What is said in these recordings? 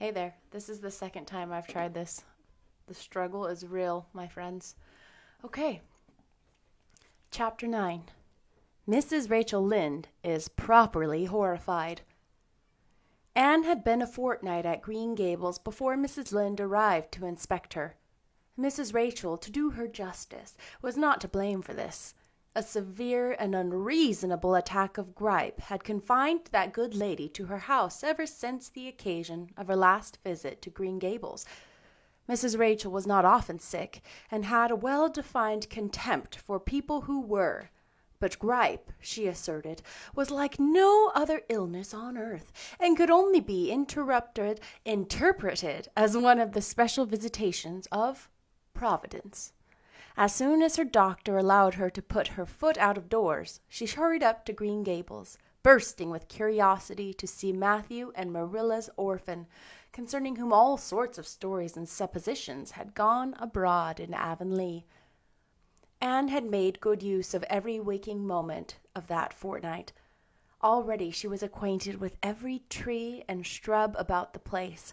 Hey there, this is the second time I've tried this. The struggle is real, my friends. Okay. Chapter 9 Mrs. Rachel Lynde is properly horrified. Anne had been a fortnight at Green Gables before Mrs. Lynde arrived to inspect her. Mrs. Rachel, to do her justice, was not to blame for this. A severe and unreasonable attack of gripe had confined that good lady to her house ever since the occasion of her last visit to Green Gables. Mrs. Rachel was not often sick, and had a well defined contempt for people who were. But gripe, she asserted, was like no other illness on earth, and could only be interrupted, interpreted as one of the special visitations of Providence. As soon as her doctor allowed her to put her foot out of doors, she hurried up to Green Gables, bursting with curiosity to see Matthew and Marilla's orphan, concerning whom all sorts of stories and suppositions had gone abroad in Avonlea. Anne had made good use of every waking moment of that fortnight. Already she was acquainted with every tree and shrub about the place.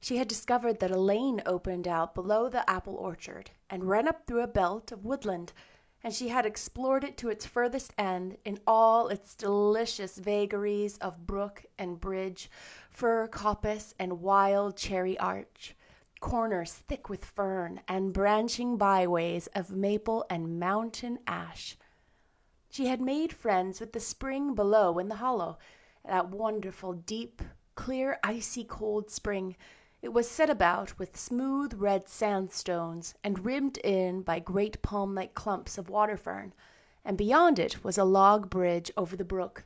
She had discovered that a lane opened out below the apple orchard and ran up through a belt of woodland, and she had explored it to its furthest end in all its delicious vagaries of brook and bridge, fir coppice and wild cherry arch, corners thick with fern, and branching byways of maple and mountain ash. She had made friends with the spring below in the hollow, that wonderful, deep, clear, icy cold spring it was set about with smooth red sandstones and rimmed in by great palm like clumps of water fern, and beyond it was a log bridge over the brook.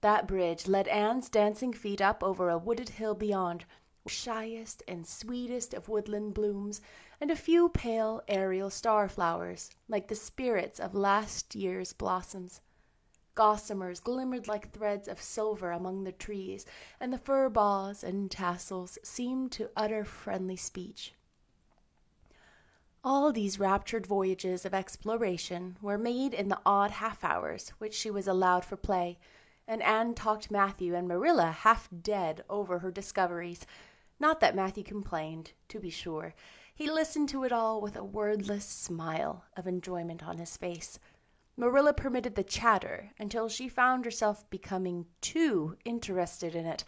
That bridge led Anne's dancing feet up over a wooded hill beyond, shyest and sweetest of woodland blooms, and a few pale aerial star flowers, like the spirits of last year's blossoms. Gossamers glimmered like threads of silver among the trees, and the fir boughs and tassels seemed to utter friendly speech. All these raptured voyages of exploration were made in the odd half hours which she was allowed for play, and Anne talked Matthew and Marilla half dead over her discoveries. Not that Matthew complained, to be sure. He listened to it all with a wordless smile of enjoyment on his face. Marilla permitted the chatter until she found herself becoming too interested in it,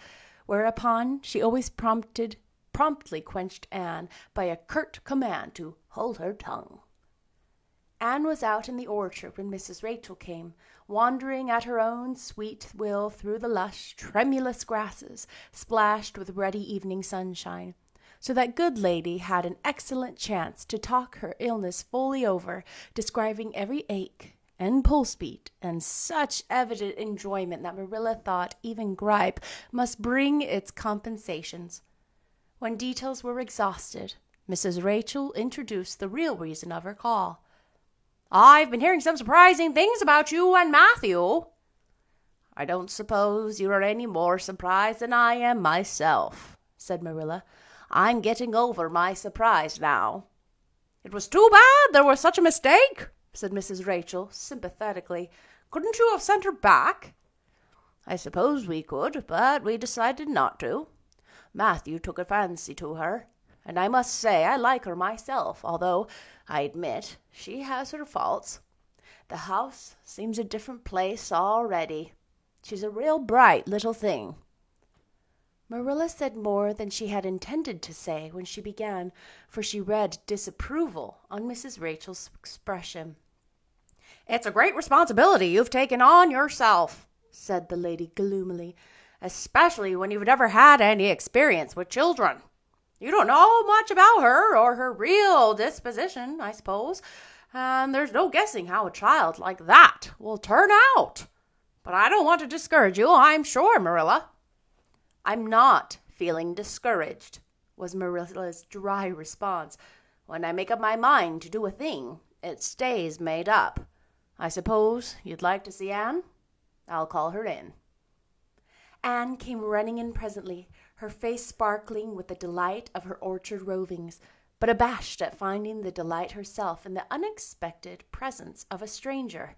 whereupon she always prompted promptly quenched Anne by a curt command to hold her tongue. Anne was out in the orchard when Mrs. Rachel came, wandering at her own sweet will through the lush, tremulous grasses, splashed with ruddy evening sunshine. So that good lady had an excellent chance to talk her illness fully over, describing every ache, and pulse beat, and such evident enjoyment that Marilla thought even gripe must bring its compensations. When details were exhausted, Mrs. Rachel introduced the real reason of her call. I've been hearing some surprising things about you and Matthew. I don't suppose you are any more surprised than I am myself, said Marilla. I'm getting over my surprise now. It was too bad there was such a mistake, said Mrs. Rachel sympathetically. Couldn't you have sent her back? I suppose we could, but we decided not to. Matthew took a fancy to her, and I must say I like her myself, although, I admit, she has her faults. The house seems a different place already. She's a real bright little thing. Marilla said more than she had intended to say when she began, for she read disapproval on Mrs. Rachel's expression. It's a great responsibility you've taken on yourself, said the lady gloomily, especially when you've never had any experience with children. You don't know much about her or her real disposition, I suppose, and there's no guessing how a child like that will turn out. But I don't want to discourage you, I'm sure, Marilla. I'm not feeling discouraged, was Marilla's dry response. When I make up my mind to do a thing, it stays made up. I suppose you'd like to see Anne? I'll call her in. Anne came running in presently, her face sparkling with the delight of her orchard rovings, but abashed at finding the delight herself in the unexpected presence of a stranger.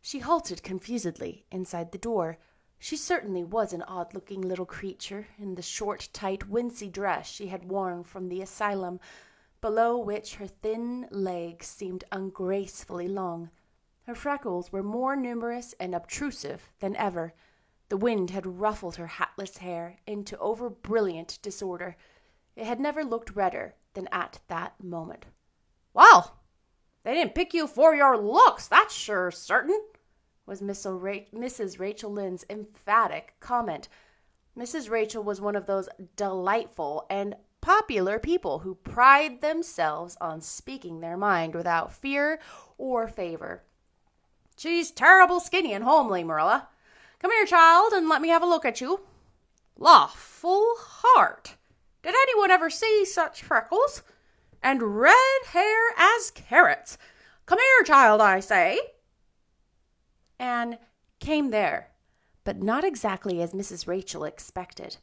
She halted confusedly inside the door, She certainly was an odd looking little creature in the short, tight, wincey dress she had worn from the asylum, below which her thin legs seemed ungracefully long. Her freckles were more numerous and obtrusive than ever. The wind had ruffled her hatless hair into over brilliant disorder. It had never looked redder than at that moment. Well, they didn't pick you for your looks, that's sure certain, was Mrs. Rachel Lynde's emphatic comment. Mrs. Rachel was one of those delightful and popular people who pride themselves on speaking their mind without fear or favor. She's terrible skinny and homely, Marilla. Come here, child, and let me have a look at you. Lawful heart! Did anyone ever see such freckles? And red hair as carrots. Come here, child, I say. Anne came there, but not exactly as Mrs. Rachel expected.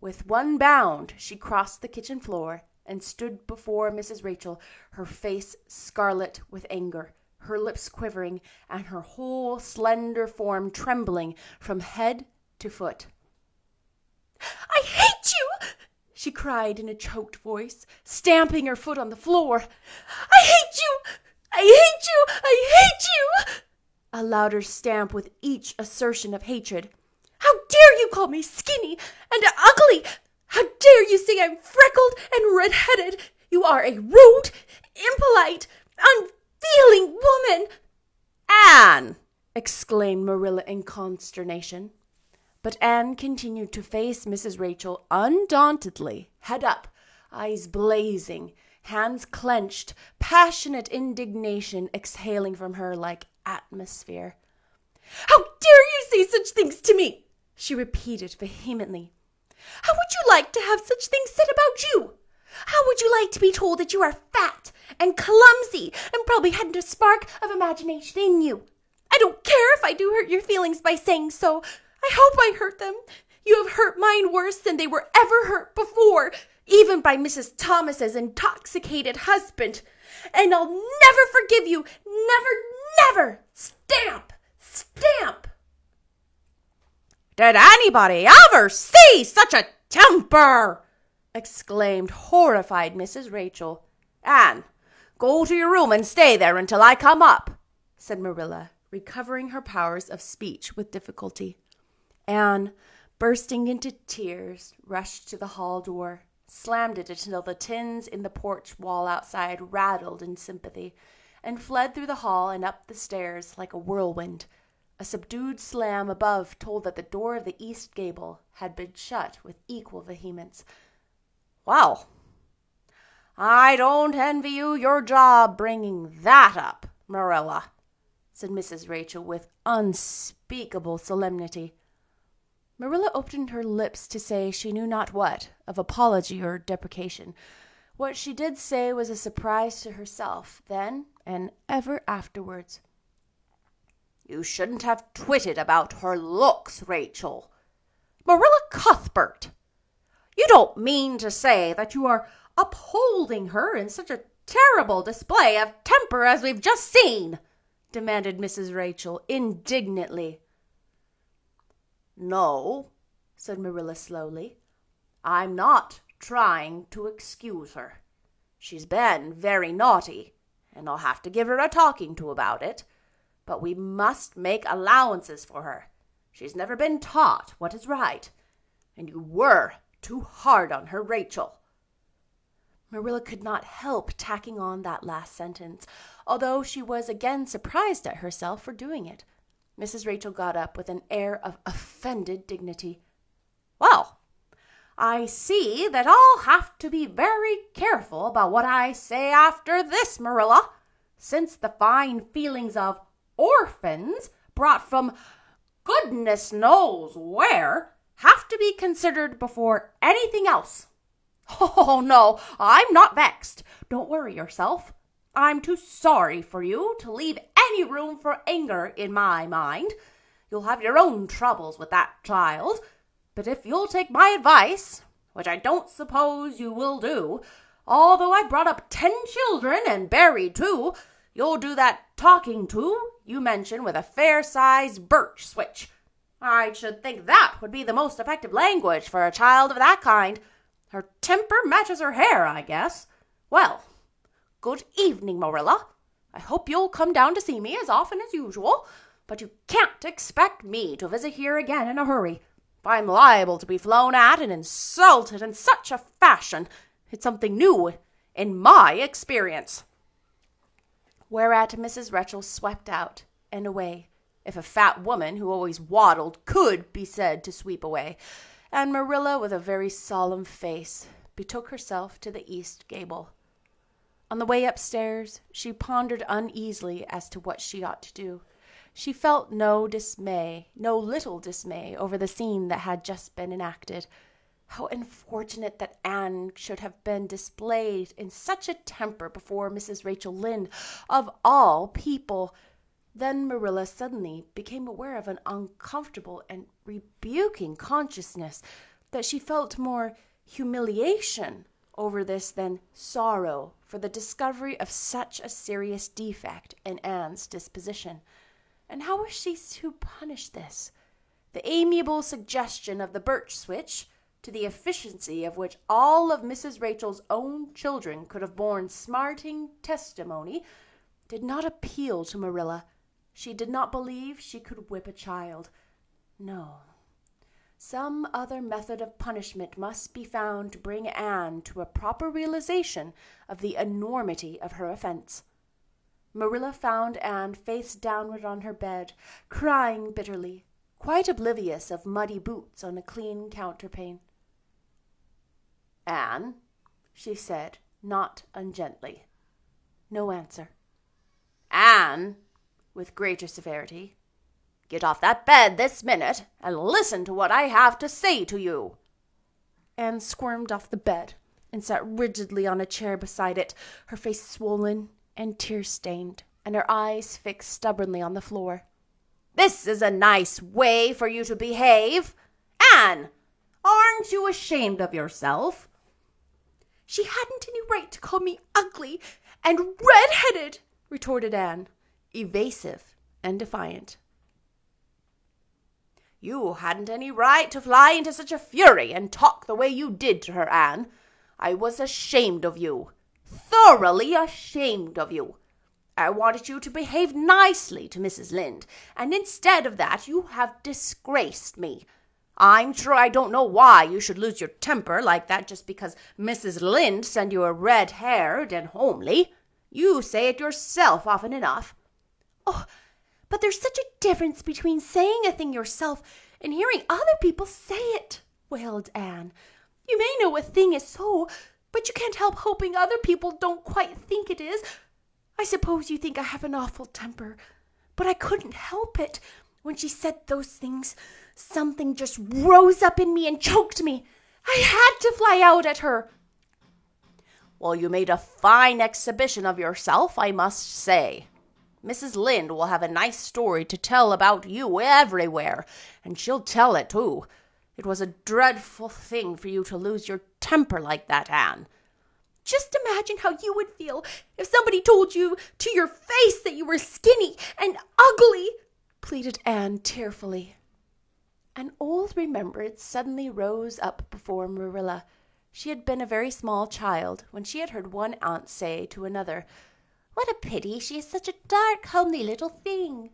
With one bound, she crossed the kitchen floor and stood before Mrs. Rachel, her face scarlet with anger, her lips quivering, and her whole slender form trembling from head to foot. I hate you! she cried in a choked voice, stamping her foot on the floor. I hate you! I hate you! I hate you! a louder stamp with each assertion of hatred. How dare you call me skinny and ugly? How dare you say I'm freckled and red-headed? You are a rude, impolite, unfeeling woman. Anne! exclaimed Marilla in consternation. But Anne continued to face Mrs. Rachel undauntedly, head up, eyes blazing, hands clenched, passionate indignation exhaling from her like atmosphere. How dare you say such things to me? she repeated vehemently. How would you like to have such things said about you? How would you like to be told that you are fat and clumsy and probably hadn't a spark of imagination in you? I don't care if I do hurt your feelings by saying so. I hope I hurt them. You have hurt mine worse than they were ever hurt before, even by Mrs. Thomas's intoxicated husband. And I'll never forgive you, never, Never! Stamp! Stamp! Did anybody ever see such a temper? Exclaimed horrified Mrs. Rachel. Anne, go to your room and stay there until I come up, said Marilla, recovering her powers of speech with difficulty. Anne, bursting into tears, rushed to the hall door, slammed it until the tins in the porch wall outside rattled in sympathy, and fled through the hall and up the stairs like a whirlwind. A subdued slam above told that the door of the east gable had been shut with equal vehemence. Well, I don't envy you your job bringing that up, Marilla, said Mrs. Rachel with unspeakable solemnity. Marilla opened her lips to say she knew not what, of apology or deprecation. What she did say was a surprise to herself then and ever afterwards. You shouldn't have twitted about her looks, Rachel. Marilla Cuthbert, you don't mean to say that you are upholding her in such a terrible display of temper as we've just seen, demanded Mrs. Rachel indignantly. No, said Marilla slowly. I'm not trying to excuse her. She's been very naughty, and I'll have to give her a talking to about it. But we must make allowances for her. She's never been taught what is right. And you were too hard on her, Rachel. Marilla could not help tacking on that last sentence, although she was again surprised at herself for doing it. Mrs. Rachel got up with an air of offended dignity. Well, I see that I'll have to be very careful about what I say after this, Marilla, since the fine feelings of orphans brought from goodness knows where to be considered before anything else. Oh, no, I'm not vexed. Don't worry yourself. I'm too sorry for you to leave any room for anger in my mind. You'll have your own troubles with that child. But if you'll take my advice, which I don't suppose you will do, although I've brought up ten children and buried two, you'll do that talking to you mention with a fair sized birch switch. I should think that would be the most effective language for a child of that kind. Her temper matches her hair, I guess. Well, good evening, Marilla. I hope you'll come down to see me as often as usual, but you can't expect me to visit here again in a hurry. I'm liable to be flown at and insulted in such a fashion, it's something new in my experience. Whereat Mrs. Rachel swept out and away, if a fat woman who always waddled could be said to sweep away, and Marilla, with a very solemn face, betook herself to the east gable. On the way upstairs, she pondered uneasily as to what she ought to do. She felt no dismay, no little dismay, over the scene that had just been enacted. How unfortunate that Anne should have been displayed in such a temper before Mrs. Rachel Lynde, of all people! Then Marilla suddenly became aware of an uncomfortable and rebuking consciousness that she felt more humiliation over this than sorrow for the discovery of such a serious defect in Anne's disposition. And how was she to punish this? The amiable suggestion of the birch switch, to the efficiency of which all of Mrs. Rachel's own children could have borne smarting testimony, did not appeal to Marilla. She did not believe she could whip a child. No. Some other method of punishment must be found to bring Anne to a proper realization of the enormity of her offense. Marilla found Anne face downward on her bed, crying bitterly, quite oblivious of muddy boots on a clean counterpane. Anne, she said, not ungently. No answer. Anne, with greater severity. Get off that bed this minute and listen to what I have to say to you. Anne squirmed off the bed and sat rigidly on a chair beside it, her face swollen and tear stained, and her eyes fixed stubbornly on the floor. This is a nice way for you to behave. Anne, aren't you ashamed of yourself? She hadn't any right to call me ugly and red-headed, retorted Anne evasive and defiant. You hadn't any right to fly into such a fury and talk the way you did to her, Anne. I was ashamed of you, thoroughly ashamed of you. I wanted you to behave nicely to Mrs. Lynde, and instead of that, you have disgraced me. I'm sure I don't know why you should lose your temper like that just because Mrs. Lynde sent you a red haired and homely. You say it yourself often enough. Oh, but there's such a difference between saying a thing yourself and hearing other people say it, wailed Anne. You may know a thing is so, but you can't help hoping other people don't quite think it is. I suppose you think I have an awful temper, but I couldn't help it. When she said those things, something just rose up in me and choked me. I had to fly out at her. Well, you made a fine exhibition of yourself, I must say, Mrs. Lynde will have a nice story to tell about you everywhere, and she'll tell it too. It was a dreadful thing for you to lose your temper like that, Anne. Just imagine how you would feel if somebody told you to your face that you were skinny and ugly, pleaded Anne tearfully. An old remembrance suddenly rose up before Marilla. She had been a very small child when she had heard one aunt say to another, what a pity she is such a dark, homely little thing.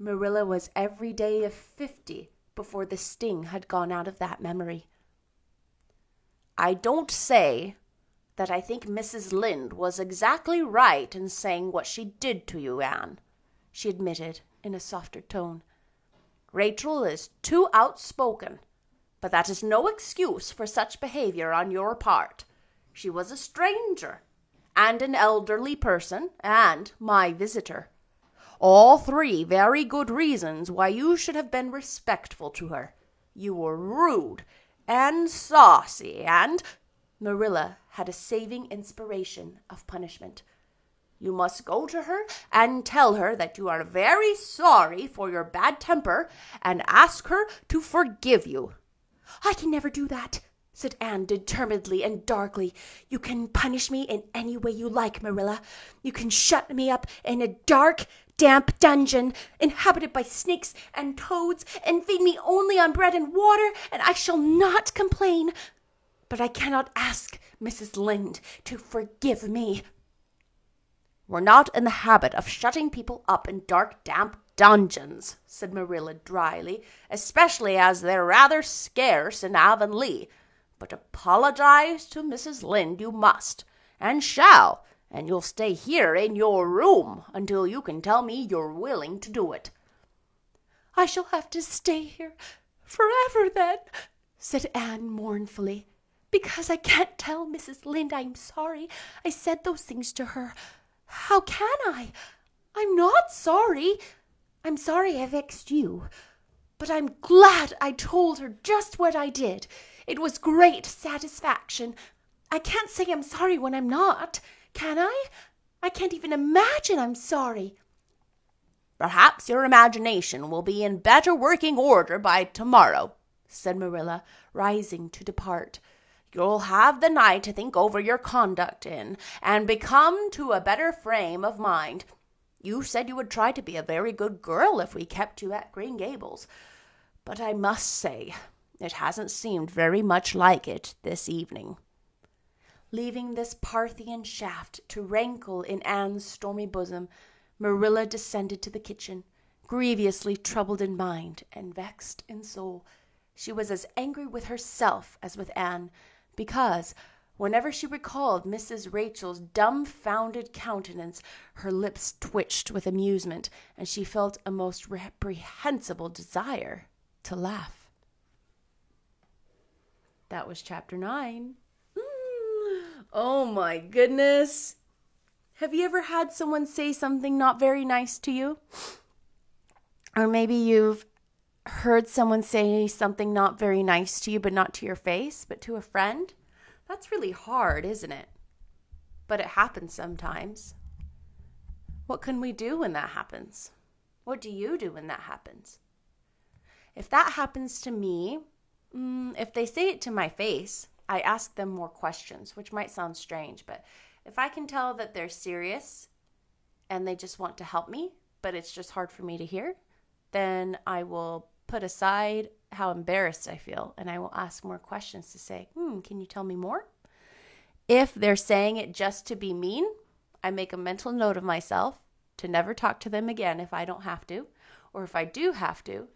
Marilla was every day of fifty before the sting had gone out of that memory. I don't say that I think Mrs. Lynde was exactly right in saying what she did to you, Anne, she admitted in a softer tone. Rachel is too outspoken, but that is no excuse for such behavior on your part. She was a stranger and an elderly person, and my visitor. All three very good reasons why you should have been respectful to her. You were rude and saucy, and Marilla had a saving inspiration of punishment. You must go to her and tell her that you are very sorry for your bad temper and ask her to forgive you. I can never do that, said Anne determinedly and darkly. You can punish me in any way you like, Marilla. You can shut me up in a dark, damp dungeon inhabited by snakes and toads and feed me only on bread and water, and I shall not complain. But I cannot ask Mrs. Lynde to forgive me. We're not in the habit of shutting people up in dark, damp dungeons, said Marilla dryly, especially as they're rather scarce in Avonlea. But apologize to Mrs. Lynde you must, and shall, and you'll stay here in your room until you can tell me you're willing to do it. I shall have to stay here forever then, said Anne mournfully, because I can't tell Mrs. Lynde I'm sorry I said those things to her. How can I? I'm not sorry. I'm sorry I vexed you. But I'm glad I told her just what I did. It was great satisfaction. I can't say I'm sorry when I'm not, can I? I can't even imagine I'm sorry. Perhaps your imagination will be in better working order by tomorrow, said Marilla, rising to depart. You'll have the night to think over your conduct in, and become to a better frame of mind. You said you would try to be a very good girl if we kept you at Green Gables, but I must say it hasn't seemed very much like it this evening. Leaving this Parthian shaft to rankle in Anne's stormy bosom, Marilla descended to the kitchen, grievously troubled in mind and vexed in soul. She was as angry with herself as with Anne, because whenever she recalled Mrs. Rachel's dumbfounded countenance, her lips twitched with amusement, and she felt a most reprehensible desire to laugh. That was chapter nine. Mm. Oh my goodness. Have you ever had someone say something not very nice to you? Or maybe you've heard someone say something not very nice to you, but not to your face, but to a friend, that's really hard, isn't it? But it happens sometimes. What can we do when that happens? What do you do when that happens? If that happens to me, mm, if they say it to my face, I ask them more questions, which might sound strange, but if I can tell that they're serious and they just want to help me, but it's just hard for me to hear, then I will put aside how embarrassed I feel and I will ask more questions to say, hmm, can you tell me more? If they're saying it just to be mean, I make a mental note of myself to never talk to them again if I don't have to, or if I do have to,